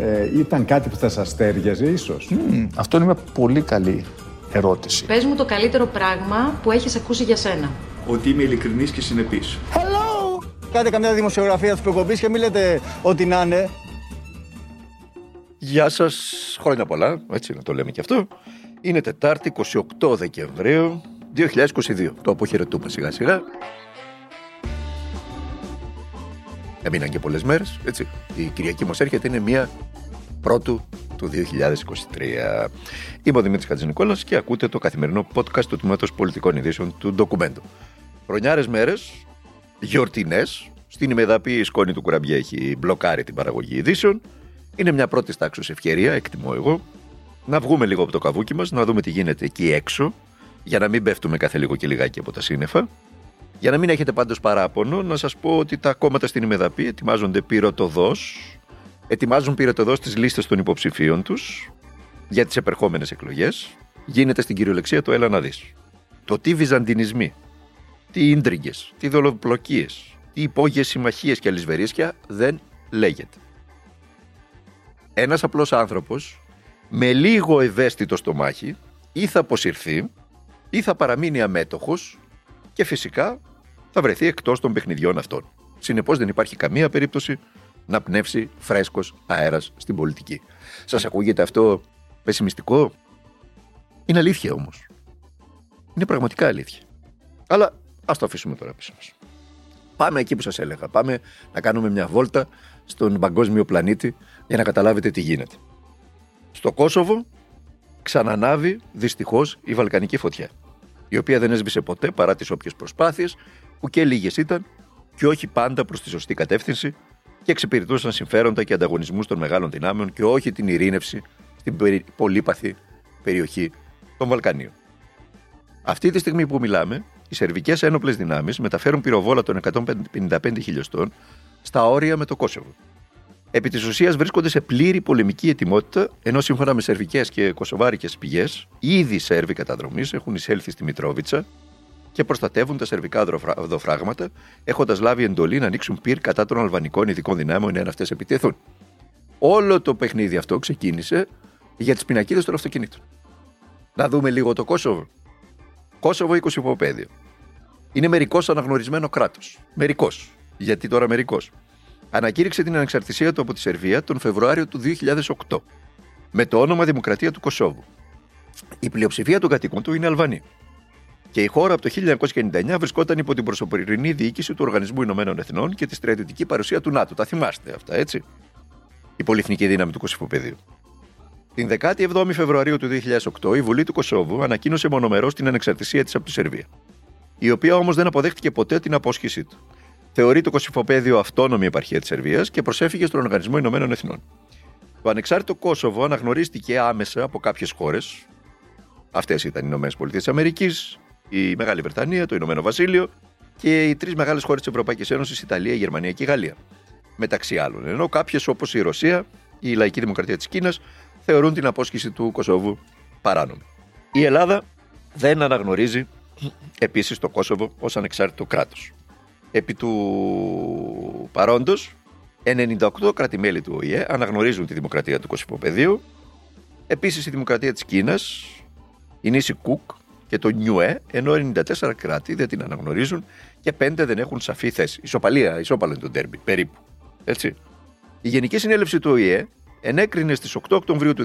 ε, ήταν κάτι που θα σας τέριαζε ίσως. Αυτό είναι μια πολύ καλή ερώτηση. Πες μου το καλύτερο πράγμα που έχεις ακούσει για σένα. Ότι είμαι ειλικρινής και συνεπής. Κάντε καμιά δημοσιογραφία της προκοπής και μην λέτε ότι να είναι. Γεια σας, χρόνια πολλά, έτσι να το λέμε και αυτό. Είναι Τετάρτη 28 Δεκεμβρίου 2022. Το αποχαιρετούμε σιγά σιγά. Έμειναν και πολλές μέρες, έτσι. Η Κυριακή μας έρχεται, είναι μία πρώτου του 2023. Είμαι ο Δημήτρης Χατζηνικόλας και ακούτε το καθημερινό podcast του Τμήματος Πολιτικών Ειδήσεων του Ντοκουμέντο. Χρονιάρες μέρες, γιορτινές, στην ημεδαπή η σκόνη του κουραμπιέ έχει μπλοκάρει την παραγωγή ειδήσεων. Είναι μια πρώτης τάξης ευκαιρία, εκτιμώ εγώ, να βγούμε λίγο από το καβούκι μας, να δούμε τι γίνεται εκεί έξω, για να μην πέφτουμε κάθε λίγο και λιγάκι από τα σύννεφα. Για να μην έχετε πάντως παράπονο, να σας πω ότι τα κόμματα στην ημεδαπή ετοιμάζονται πυροτοδός, ετοιμάζουν πυροτοδός τις λίστες των υποψηφίων τους για τις επερχόμενες εκλογές. Γίνεται στην κυριολεξία το έλα να δεις. Το τι βυζαντινισμοί, τι ίντριγκες, τι δολοπλοκίες, τι υπόγειες συμμαχίες και αλυσβερίσκια δεν λέγεται. Ένας απλός άνθρωπος με λίγο ευαίσθητο στομάχι ή θα αποσυρθεί ή θα παραμείνει αμέτωχος και φυσικά θα βρεθεί εκτός των παιχνιδιών αυτών. Συνεπώς δεν υπάρχει καμία περίπτωση να πνεύσει φρέσκος αέρας στην πολιτική. Σας ακούγεται αυτό πεσημιστικό; Είναι αλήθεια όμως. Είναι πραγματικά αλήθεια. Αλλά ας το αφήσουμε τώρα πίσω μας. Πάμε εκεί που σας έλεγα. Πάμε να κάνουμε μια βόλτα στον παγκόσμιο πλανήτη για να καταλάβετε τι γίνεται. Στο Κόσοβο ξανανάβει δυστυχώς η Βαλκανική φωτιά η οποία δεν έσβησε ποτέ παρά τις όποιες προσπάθειες που και λίγες ήταν και όχι πάντα προς τη σωστή κατεύθυνση και εξυπηρετούσαν συμφέροντα και ανταγωνισμούς των μεγάλων δυνάμεων και όχι την ειρήνευση στην περι- πολύπαθη περιοχή των Βαλκανίων. Αυτή τη στιγμή που μιλάμε, οι σερβικές ένοπλες δυνάμεις μεταφέρουν πυροβόλα των 155 χιλιοστών στα όρια με το Κόσοβο. Επί της ουσίας βρίσκονται σε πλήρη πολεμική ετοιμότητα, ενώ σύμφωνα με σερβικές και κοσοβάρικες πηγές, ήδη οι Σέρβοι καταδρομής έχουν εισέλθει στη Μητρόβιτσα και προστατεύουν τα σερβικά δροφρα- δοφράγματα, έχοντας λάβει εντολή να ανοίξουν πυρ κατά των αλβανικών ειδικών δυνάμεων εάν αυτές επιτεθούν. Όλο το παιχνίδι αυτό ξεκίνησε για τις πινακίδες των αυτοκινήτων. Να δούμε λίγο το Κόσοβο. Κόσοβο ή Κωσυφοπαίδιο. Είναι μερικώ αναγνωρισμένο κράτος. Μερικώ. Γιατί τώρα μερικώ ανακήρυξε την ανεξαρτησία του από τη Σερβία τον Φεβρουάριο του 2008 με το όνομα Δημοκρατία του Κωσόβου. Η πλειοψηφία των κατοίκων του είναι Αλβανοί. Και η χώρα από το 1999 βρισκόταν υπό την προσωπική διοίκηση του Οργανισμού Ηνωμένων Εθνών και τη στρατιωτική παρουσία του ΝΑΤΟ. Τα θυμάστε αυτά, έτσι; Η πολυεθνική δύναμη του Κωσυφοπεδίου. Την 17η Φεβρουαρίου του 2008 η Βουλή του Κωσόβου ανακοίνωσε μονομερός την ανεξαρτησία της από τη Σερβία. Η οποία όμως δεν αποδέχτηκε ποτέ την απόσχησή του θεωρεί το Κωσυφοπαίδιο αυτόνομη επαρχία της Σερβίας και προσέφηκε στον Οργανισμό Ηνωμένων Εθνών. Το ανεξάρτητο Κόσοβο αναγνωρίστηκε άμεσα από κάποιες χώρες. Αυτές ήταν οι Ηνωμένες Πολιτείες Αμερικής, η Μεγάλη Βρετανία, το Ηνωμένο Βασίλειο και οι τρεις μεγάλες χώρες της Ευρωπαϊκής Ένωσης, Ιταλία, η Γερμανία και η Γαλλία. Μεταξύ άλλων. Ενώ κάποιες όπως η Ρωσία, η Λαϊκή Δημοκρατία της Κίνας θεωρούν την απόσχηση του Κωσόβου παράνομη. Η Ελλάδα δεν αναγνωρίζει επίσης το Κόσοβο ως ανεξάρτητο κράτος. Επί του παρόντος, 98 κράτη-μέλη του ΟΗΕ αναγνωρίζουν τη δημοκρατία του Κωσυφοπεδίου. Επίσης η δημοκρατία της Κίνας, η νήσι Κουκ και το Νιουέ, ενώ 94 κράτη δεν την αναγνωρίζουν και 5 δεν έχουν σαφή θέση. Ισοπαλία, ισόπαλο είναι το τέρμπι, περίπου. Έτσι. Η Γενική Συνέλευση του ΟΗΕ ενέκρινε στις 8 Οκτωβρίου του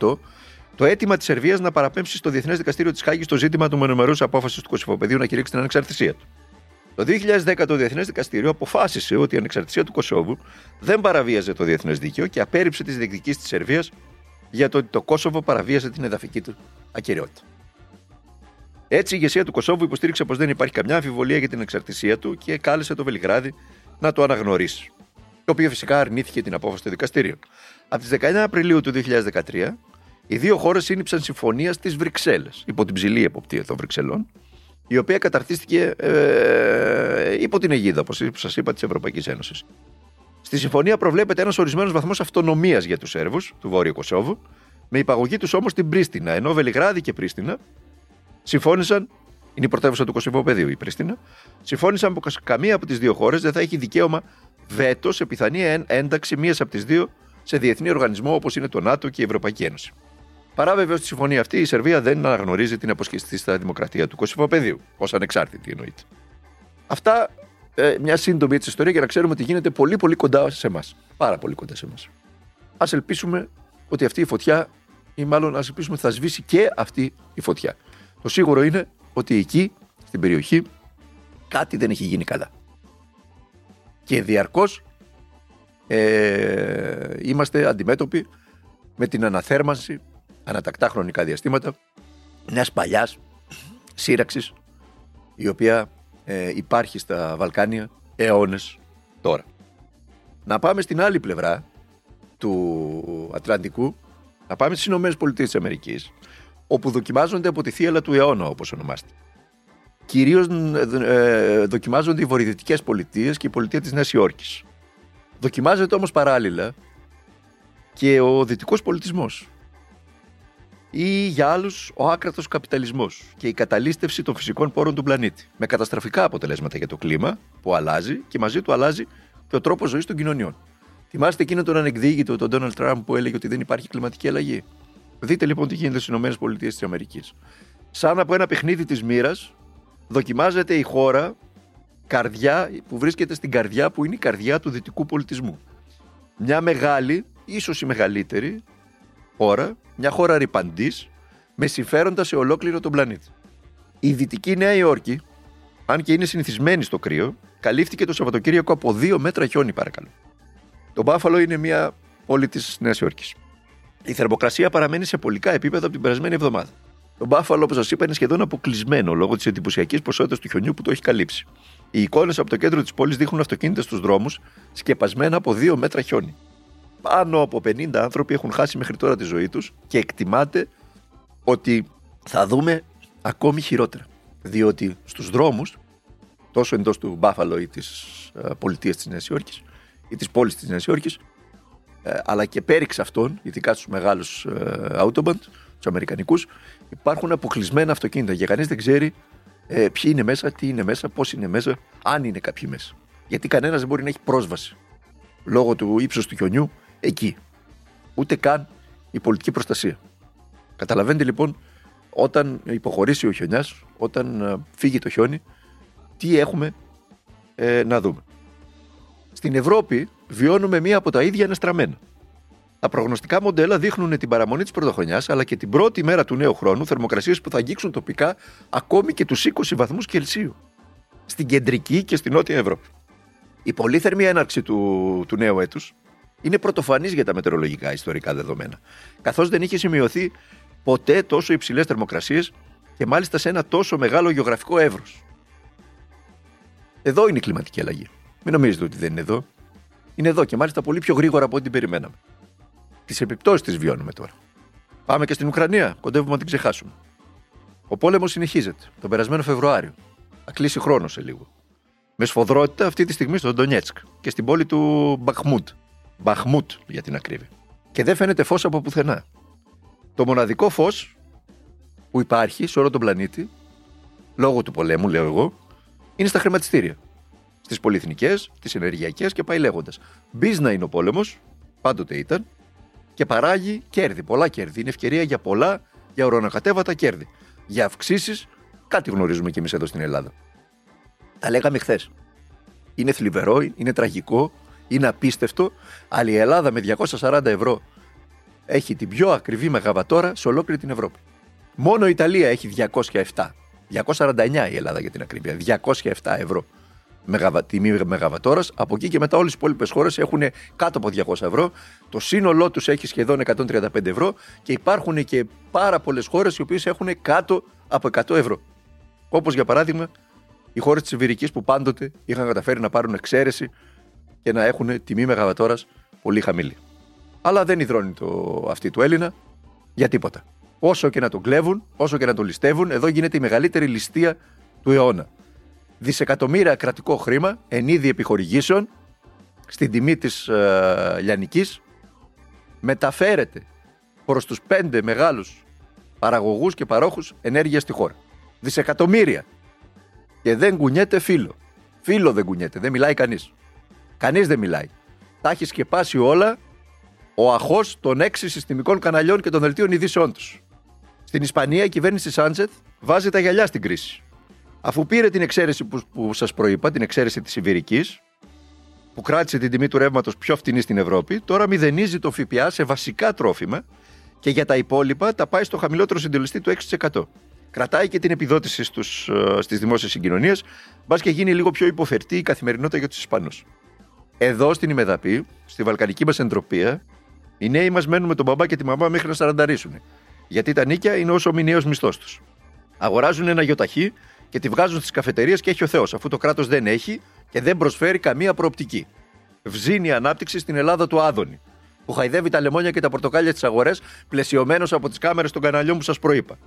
2008 το αίτημα της Σερβίας να παραπέμψει στο Διεθνές Δικαστήριο της Χάγης το ζήτημα του μονομερούς απόφασης του Κωσυφοπεδίου να κηρύξει την ανεξαρτησία του. Το 2010 το Διεθνές Δικαστήριο αποφάσισε ότι η ανεξαρτησία του Κωσόβου δεν παραβίαζε το διεθνές δίκαιο και απέρριψε τις διεκδικήσεις της Σερβίας για το ότι το Κόσοβο παραβίαζε την εδαφική του ακυριότητα. Έτσι, η ηγεσία του Κωσόβου υποστήριξε πως δεν υπάρχει καμιά αμφιβολία για την εξαρτησία του και κάλεσε το Βελιγράδι να το αναγνωρίσει. Το οποίο φυσικά αρνήθηκε την απόφαση του δικαστήριου. Από τις 19 Απριλίου του 2013, οι δύο χώρες σύνυψαν συμφωνία στις Βρυξέλλες, υπό την ψηλή εποπτεία των Βρυξελών, η οποία καταρτίστηκε ε, υπό την αιγίδα, όπως σας είπα, της Ευρωπαϊκής Ένωσης. Στη συμφωνία προβλέπεται ένας ορισμένος βαθμός αυτονομίας για τους Σέρβους του Βόρειου Κωσόβου, με υπαγωγή τους όμως στην Πρίστινα, ενώ Βελιγράδι και Πρίστινα συμφώνησαν, είναι η πρωτεύουσα του Κωσυφοπεδίου η Πρίστινα, συμφώνησαν πω καμία από τις δύο χώρες δεν θα έχει δικαίωμα βέτος σε πιθανή ένταξη μίας από τις δύο σε διεθνή οργανισμό όπως είναι το ΝΑΤΟ και η Ευρωπαϊκή Ένωση. Παρά βεβαίως τη συμφωνία αυτή, η Σερβία δεν αναγνωρίζει την αποσχεστή στα δημοκρατία του Κωσυφοπεδίου, ως ανεξάρτητη εννοείται. Αυτά ε, μια σύντομη έτσι ιστορία για να ξέρουμε ότι γίνεται πολύ πολύ κοντά σε εμάς. Πάρα πολύ κοντά σε εμάς. Α ελπίσουμε ότι αυτή η φωτιά, ή μάλλον ας ελπίσουμε ότι θα σβήσει και αυτή η φωτιά. Το σίγουρο είναι ότι εκεί, στην περιοχή, κάτι δεν έχει γίνει καλά. Και διαρκώς ε, είμαστε αντιμέτωποι με την αναθέρμανση ανατακτά χρονικά διαστήματα μιας παλιάς σύραξης η οποία ε, υπάρχει στα Βαλκάνια αιώνες τώρα. Να πάμε στην άλλη πλευρά του Ατλαντικού, να πάμε στις Ηνωμένες Πολιτείες της Αμερικής, όπου δοκιμάζονται από τη θύελα του αιώνα, όπως ονομάστε. Κυρίως ε, δοκιμάζονται οι βορειοδυτικές πολιτείες και η πολιτεία της Νέας Υόρκης. Δοκιμάζεται όμως παράλληλα και ο δυτικός πολιτισμός. Ή για άλλους ο άκρατος καπιταλισμός και η καταλήστευση των φυσικών πόρων του πλανήτη. Με καταστραφικά αποτελέσματα για το κλίμα που αλλάζει και μαζί του αλλάζει και ο τρόπος ζωής των κοινωνιών. Θυμάστε εκείνο τον ανεκδίκητο, τον Ντόναλτ Τραμπ, που έλεγε ότι δεν υπάρχει κλιματική αλλαγή; Δείτε λοιπόν τι γίνεται στις ΗΠΑ. Σαν από ένα παιχνίδι της μοίρας, δοκιμάζεται η χώρα καρδιά, που βρίσκεται στην καρδιά που είναι η καρδιά του δυτικού πολιτισμού. Μια μεγάλη, ίσως η μεγαλύτερη χώρα, μια χώρα ρηπαντής, με συμφέροντα σε ολόκληρο τον πλανήτη. Η δυτική Νέα Υόρκη, αν και είναι συνηθισμένη στο κρύο, καλύφθηκε το Σαββατοκύριακο από δύο μέτρα χιόνι, παρακαλώ. Το Μπάφαλο είναι μια πόλη της Νέας Υόρκης. Η θερμοκρασία παραμένει σε πολικά επίπεδα από την περασμένη εβδομάδα. Το Μπάφαλο, όπως σας είπα, είναι σχεδόν αποκλεισμένο λόγω της εντυπωσιακής ποσότητας του χιονιού που το έχει καλύψει. Οι εικόνες από το κέντρο της πόλης δείχνουν αυτοκίνητα στους δρόμους σκεπασμένα από δύο μέτρα χιόνι. Πάνω από 50 άνθρωποι έχουν χάσει μέχρι τώρα τη ζωή τους και εκτιμάται ότι θα δούμε ακόμη χειρότερα. Διότι στους δρόμους, τόσο εντός του Μπάφαλο ή της πολιτείας της Νέας Υόρκης ή της πόλης της Νέας Υόρκης, ε, αλλά και πέριξ αυτών, ειδικά στους μεγάλους ε, Autobahn, τους Αμερικανικούς, υπάρχουν αποκλεισμένα αυτοκίνητα και κανείς δεν ξέρει ε, ποιοι είναι μέσα, τι είναι μέσα, πώς είναι μέσα, αν είναι κάποιοι μέσα. Γιατί κανένας δεν μπορεί να έχει πρόσβαση λόγω του ύψους του χιονιού εκεί. Ούτε καν η πολιτική προστασία. Καταλαβαίνετε λοιπόν, όταν υποχωρήσει ο χιονιάς, όταν ε, φύγει το χιόνι, τι έχουμε ε, να δούμε. Στην Ευρώπη βιώνουμε μία από τα ίδια ανεστραμμένα. Τα προγνωστικά μοντέλα δείχνουν την παραμονή της πρωτοχρονιάς αλλά και την πρώτη μέρα του νέου χρόνου θερμοκρασίες που θα αγγίξουν τοπικά ακόμη και τους 20 βαθμούς Κελσίου. Στην κεντρική και στην νότια Ευρώπη. Η πολύθερμη έναρξη του, του νέου έτους είναι πρωτοφανής για τα μετεωρολογικά ιστορικά δεδομένα. Καθώς δεν είχε σημειωθεί ποτέ τόσο υψηλές θερμοκρασίες και μάλιστα σε ένα τόσο μεγάλο γεωγραφικό εύρος. Εδώ είναι η κλιματική αλλαγή. Μην νομίζετε ότι δεν είναι εδώ. Είναι εδώ και μάλιστα πολύ πιο γρήγορα από ό,τι περιμέναμε. Τις επιπτώσεις τις βιώνουμε τώρα. Πάμε και στην Ουκρανία. Κοντεύουμε να την ξεχάσουμε. Ο πόλεμος συνεχίζεται τον περασμένο Φεβρουάριο. Θα κλείσει χρόνος σε λίγο. Με σφοδρότητα αυτή τη στιγμή στο Ντονιέτσκ και στην πόλη του Μπαχμούτ. Μπαχμούτ για την ακρίβεια. Και δεν φαίνεται φως από πουθενά. Το μοναδικό φως που υπάρχει σε όλο τον πλανήτη, λόγω του πολέμου, λέω εγώ, είναι στα χρηματιστήρια. Στι πολυεθνικές, τις ενεργειακές και πάει λέγοντας. Μπίζνα είναι ο πόλεμος, πάντοτε ήταν, και παράγει κέρδη, πολλά κέρδη. Είναι ευκαιρία για πολλά, για ορονοκατέβατα κέρδη. Για αυξήσεις, κάτι γνωρίζουμε κι εμείς εδώ στην Ελλάδα. Τα λέγαμε χθες. Είναι θλιβερό, είναι τραγικό, είναι απίστευτο, αλλά η Ελλάδα με 240 ευρώ έχει την πιο ακριβή μεγαβατόρα σε ολόκληρη την Ευρώπη. Μόνο η Ιταλία έχει 207. 249 η Ελλάδα για την ακρίβεια. 207 ευρώ μεγαβα, τιμή μεγαβατόρα. Από εκεί και μετά όλες οι υπόλοιπες χώρες έχουν κάτω από 200 ευρώ. Το σύνολό τους έχει σχεδόν 135 ευρώ και υπάρχουν και πάρα πολλές χώρες οι οποίες έχουν κάτω από 100 ευρώ. Όπως για παράδειγμα οι χώρες της Ιβηρική που πάντοτε είχαν καταφέρει να πάρουν εξαίρεση και να έχουν τιμή μεγαβατόρας πολύ χαμηλή. Αλλά δεν υδρώνει το αυτή του Έλληνα για τίποτα. Όσο και να τον κλέβουν, όσο και να τον ληστεύουν, εδώ γίνεται η μεγαλύτερη ληστεία του αιώνα δισεκατομμύρια κρατικό χρήμα εν είδη επιχορηγήσεων στην τιμή της ε, Λιανικής μεταφέρεται προς τους πέντε μεγάλους παραγωγούς και παρόχους ενέργειας στη χώρα. Δισεκατομμύρια. Και δεν κουνιέται φίλο. Φίλο δεν κουνιέται, δεν μιλάει κανείς. Κανείς δεν μιλάει. Τα έχει σκεπάσει όλα ο αχός των έξι συστημικών καναλιών και των δελτίων ειδήσεών τους. Στην Ισπανία η κυβέρνηση Σάντζετ βάζει τα γυαλιά στην κρίση. Αφού πήρε την εξαίρεση που, που σας προείπα, την εξαίρεση της Ιβηρική, που κράτησε την τιμή του ρεύματος πιο φτηνή στην Ευρώπη, τώρα μηδενίζει το ΦΠΑ σε βασικά τρόφιμα και για τα υπόλοιπα τα πάει στο χαμηλότερο συντελεστή του 6%. Κρατάει και την επιδότηση στους, ε, στις δημόσιες συγκοινωνίες, μπας και γίνει λίγο πιο υποφερτή η καθημερινότητα για τους Ισπανούς. Εδώ στην Ημεδαπή, στη βαλκανική μας εντροπία, οι νέοι μας μένουν με τον μπαμπά και τη μαμά μέχρι να σαρανταρίσουν. Γιατί τα νίκια είναι όσο μηνιαίος μισθός τους. Αγοράζουν ένα γιοταχή και τη βγάζουν στις καφετερίες και έχει ο Θεός, αφού το κράτος δεν έχει και δεν προσφέρει καμία προοπτική. Βζίνει η ανάπτυξη στην Ελλάδα του Άδωνη, που χαϊδεύει τα λεμόνια και τα πορτοκάλια στις αγορές, πλαισιωμένος από τις κάμερες των καναλιών που σας προείπα.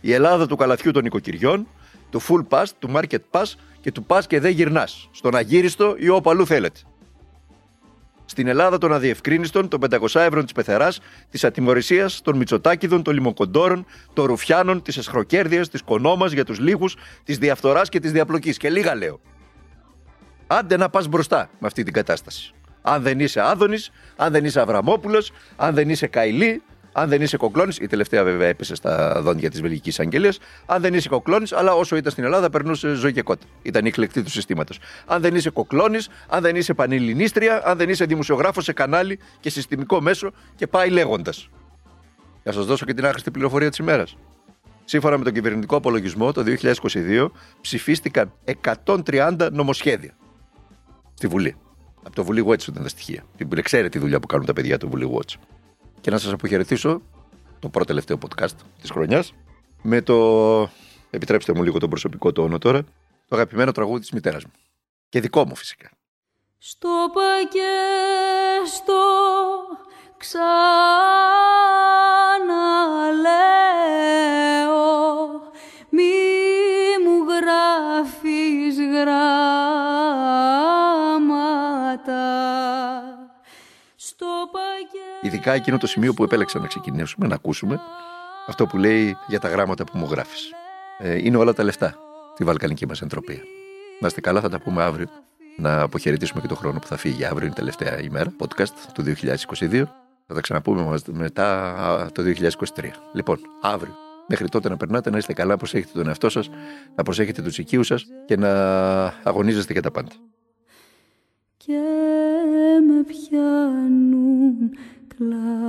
Η Ελλάδα του καλαθιού των οικοκυριών, του full pass, του market pass και του pass και δεν γυρνάς. Στον αγύριστο ή όπου αλλού θέλετε στην Ελλάδα των αδιευκρίνηστων, των 500 ευρώ της πεθεράς, της ατιμορρησίας, των Μητσοτάκηδων, των Λιμοκοντόρων, των Ρουφιάνων, της Εσχροκέρδεια, της Κονόμας για τους λίγους, της διαφθοράς και της διαπλοκής. Και λίγα λέω. Άντε να πας μπροστά με αυτή την κατάσταση. Αν δεν είσαι Άδωνης, αν δεν είσαι Αβραμόπουλος, αν δεν είσαι Καηλή, αν δεν είσαι κοκλώνης, η τελευταία βέβαια έπεσε στα δόντια της Βελγικής Αγγελίας. Αν δεν είσαι κοκλώνης, αλλά όσο ήταν στην Ελλάδα περνούσε ζωή και κότα. Ήταν η κλεκτή του συστήματος. Αν δεν είσαι κοκλώνης, αν δεν είσαι πανελληνίστρια, αν δεν είσαι δημοσιογράφος σε κανάλι και συστημικό μέσο και πάει λέγοντας. Να σας δώσω και την άχρηστη πληροφορία της ημέρας. Σύμφωνα με τον κυβερνητικό απολογισμό, το 2022 ψηφίστηκαν 130 νομοσχέδια στη Βουλή. Από το Βουλή Watch ήταν τα στοιχεία. Την ξέρετε τη δουλειά που κάνουν τα παιδιά του Βουλή Watch και να σας αποχαιρετήσω το πρώτο τελευταίο podcast της χρονιάς με το, επιτρέψτε μου λίγο τον προσωπικό τόνο τώρα, το αγαπημένο τραγούδι της μητέρας μου. Και δικό μου φυσικά. Στο στο ξαναλέω Ειδικά εκείνο το σημείο που επέλεξα να ξεκινήσουμε, να ακούσουμε αυτό που λέει για τα γράμματα που μου γράφεις. Ε, είναι όλα τα λεφτά τη βαλκανική μας εντροπία. Να είστε καλά, θα τα πούμε αύριο. Να αποχαιρετήσουμε και το χρόνο που θα φύγει αύριο, είναι η τελευταία ημέρα, podcast του 2022. Θα τα ξαναπούμε μετά το 2023. Λοιπόν, αύριο. Μέχρι τότε να περνάτε, να είστε καλά, να προσέχετε τον εαυτό σας, να προσέχετε τους οικείους σας και να αγωνίζεστε για τα πάντα. Και με πιάνουν Selamatan